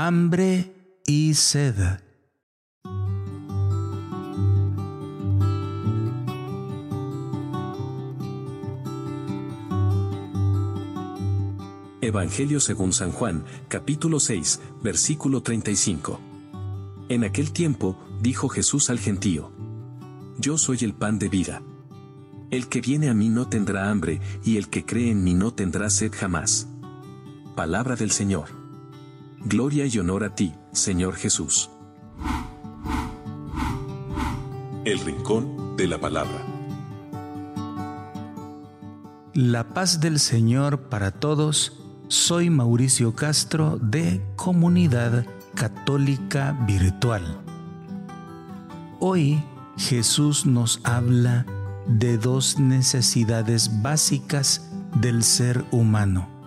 hambre y sed. Evangelio según San Juan, capítulo 6, versículo 35. En aquel tiempo, dijo Jesús al gentío, Yo soy el pan de vida. El que viene a mí no tendrá hambre, y el que cree en mí no tendrá sed jamás. Palabra del Señor. Gloria y honor a ti, Señor Jesús. El Rincón de la Palabra. La paz del Señor para todos. Soy Mauricio Castro de Comunidad Católica Virtual. Hoy Jesús nos habla de dos necesidades básicas del ser humano.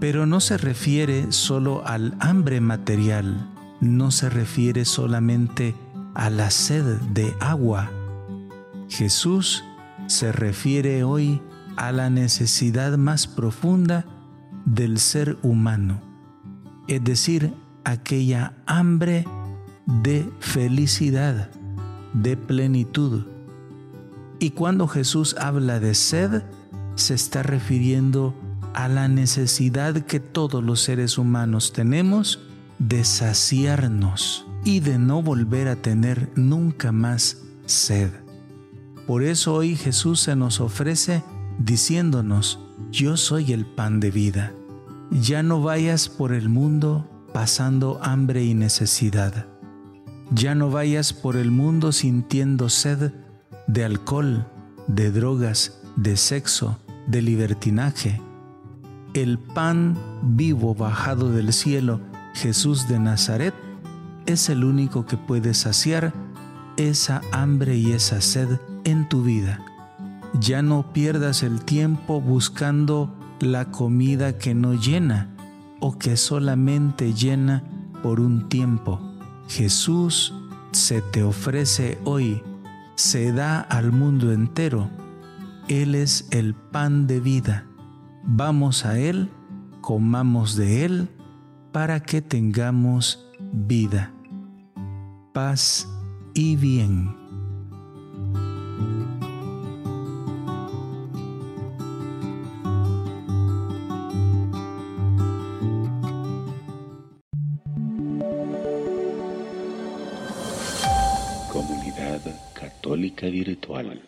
Pero no se refiere solo al hambre material, no se refiere solamente a la sed de agua. Jesús se refiere hoy a la necesidad más profunda del ser humano, es decir, aquella hambre de felicidad, de plenitud. Y cuando Jesús habla de sed, se está refiriendo a la necesidad que todos los seres humanos tenemos de saciarnos y de no volver a tener nunca más sed. Por eso hoy Jesús se nos ofrece diciéndonos, yo soy el pan de vida. Ya no vayas por el mundo pasando hambre y necesidad. Ya no vayas por el mundo sintiendo sed de alcohol, de drogas, de sexo, de libertinaje. El pan vivo bajado del cielo, Jesús de Nazaret, es el único que puede saciar esa hambre y esa sed en tu vida. Ya no pierdas el tiempo buscando la comida que no llena o que solamente llena por un tiempo. Jesús se te ofrece hoy, se da al mundo entero. Él es el pan de vida. Vamos a Él, comamos de Él, para que tengamos vida, paz y bien. Comunidad Católica Virtual.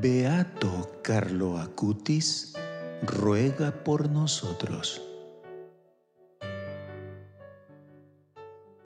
Beato Carlo Acutis, ruega por nosotros.